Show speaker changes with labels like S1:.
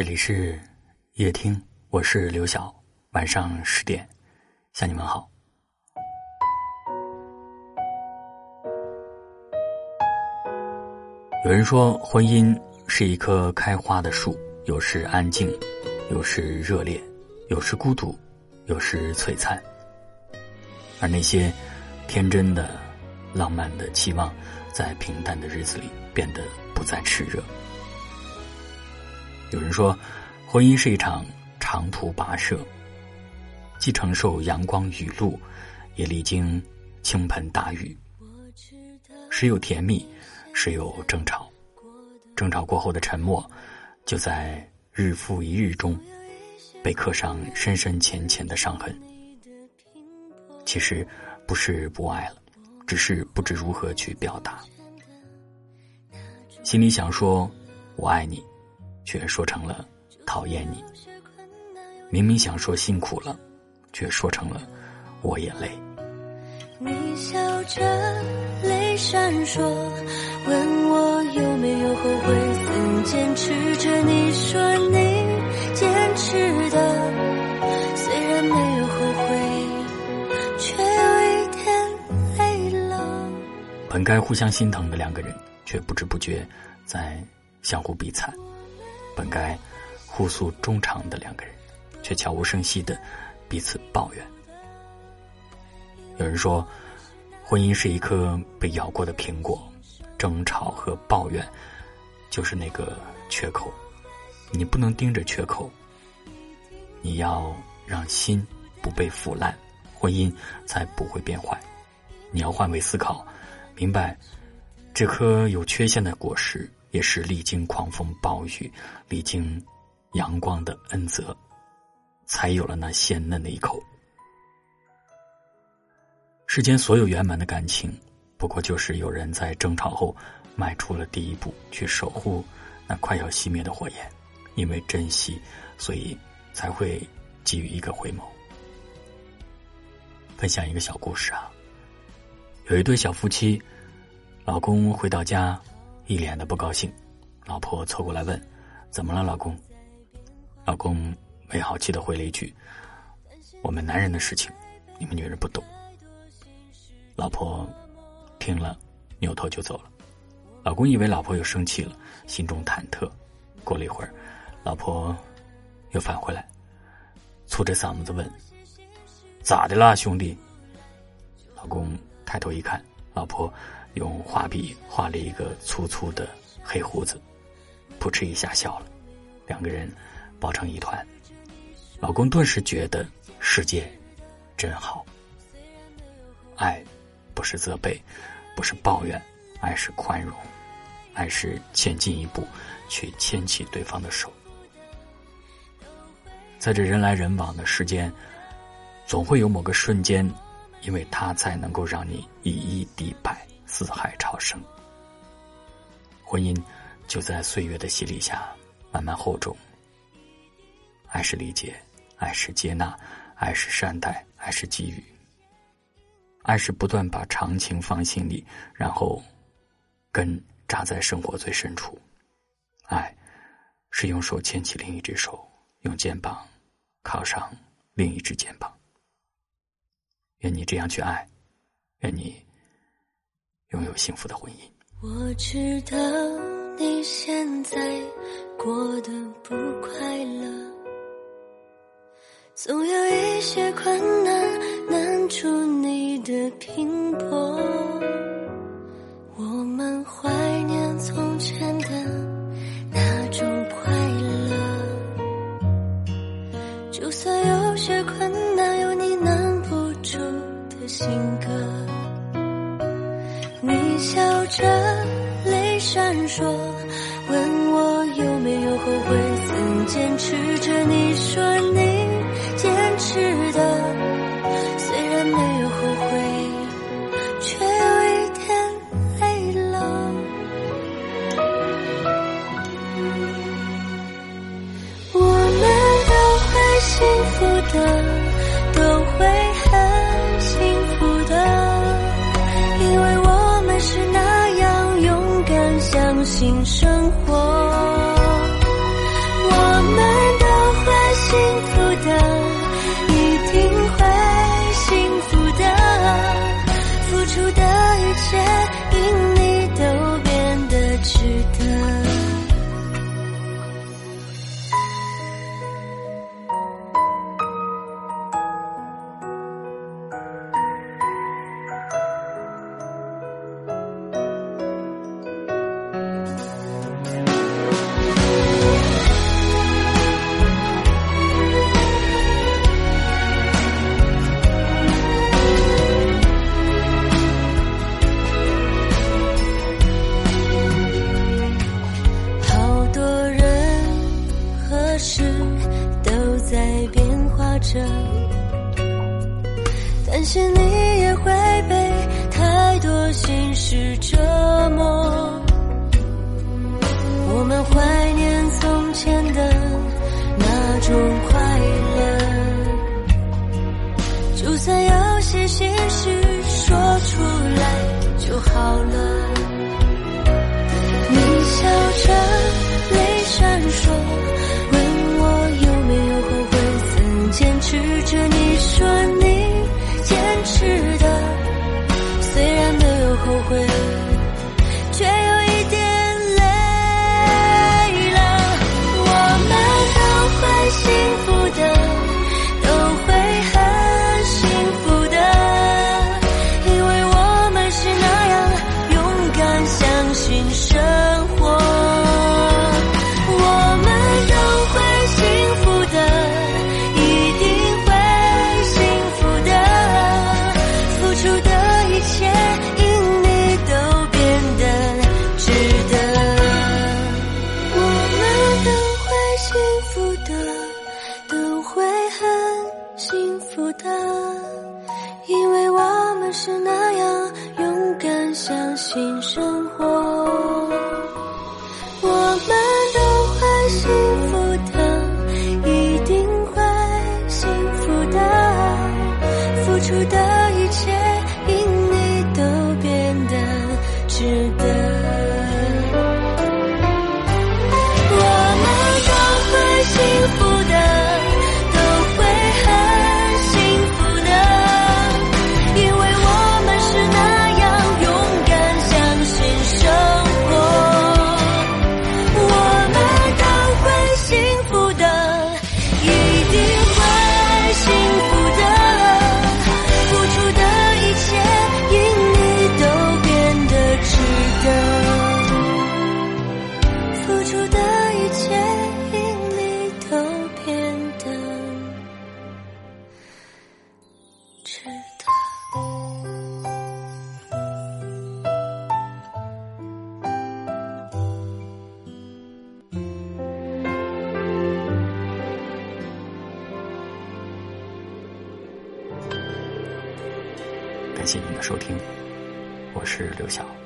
S1: 这里是夜听，我是刘晓。晚上十点，向你们好。有人说，婚姻是一棵开花的树，有时安静，有时热烈，有时孤独，有时璀璨。而那些天真的、浪漫的期望，在平淡的日子里变得不再炽热。有人说，婚姻是一场长途跋涉，既承受阳光雨露，也历经倾盆大雨，时有甜蜜，时有争吵。争吵过后的沉默，就在日复一日中，被刻上深深浅浅的伤痕。其实不是不爱了，只是不知如何去表达。心里想说“我爱你”。却说成了讨厌你。明明想说辛苦了，却说成了我也累。
S2: 你笑着泪闪烁，问我有没有后悔，曾坚持着。你说你坚持的，虽然没有后悔，却有一点累了。
S1: 本该互相心疼的两个人，却不知不觉在相互比惨。本该互诉衷肠的两个人，却悄无声息的彼此抱怨。有人说，婚姻是一颗被咬过的苹果，争吵和抱怨就是那个缺口。你不能盯着缺口，你要让心不被腐烂，婚姻才不会变坏。你要换位思考，明白这颗有缺陷的果实。也是历经狂风暴雨、历经阳光的恩泽，才有了那鲜嫩的一口。世间所有圆满的感情，不过就是有人在争吵后迈出了第一步，去守护那快要熄灭的火焰。因为珍惜，所以才会给予一个回眸。分享一个小故事啊，有一对小夫妻，老公回到家。一脸的不高兴，老婆凑过来问：“怎么了，老公？”老公没好气的回了一句：“我们男人的事情，你们女人不懂。”老婆听了，扭头就走了。老公以为老婆又生气了，心中忐忑。过了一会儿，老婆又返回来，粗着嗓子问：“咋的啦，兄弟？”老公抬头一看，老婆。用画笔画了一个粗粗的黑胡子，扑哧一下笑了，两个人抱成一团。老公顿时觉得世界真好。爱不是责备，不是抱怨，爱是宽容，爱是前进一步去牵起对方的手。在这人来人往的世间，总会有某个瞬间，因为他才能够让你以一敌百。四海潮生，婚姻就在岁月的洗礼下慢慢厚重。爱是理解，爱是接纳，爱是善待，爱是给予，爱是不断把长情放心里，然后根扎在生活最深处。爱是用手牵起另一只手，用肩膀靠上另一只肩膀。愿你这样去爱，愿你。拥有幸福的婚姻。
S2: 我知道你现在过得不快乐，总有一些困难难住你的拼搏。我们怀念从前的那种快乐，就算有些困难，有你难不住的心你也会被太多心事折磨。我们怀念从前的那种快乐就算有些心事说出来就好了。你笑着泪闪烁问我有没有后悔曾坚持着你不会
S1: 感谢您的收听，我是刘晓。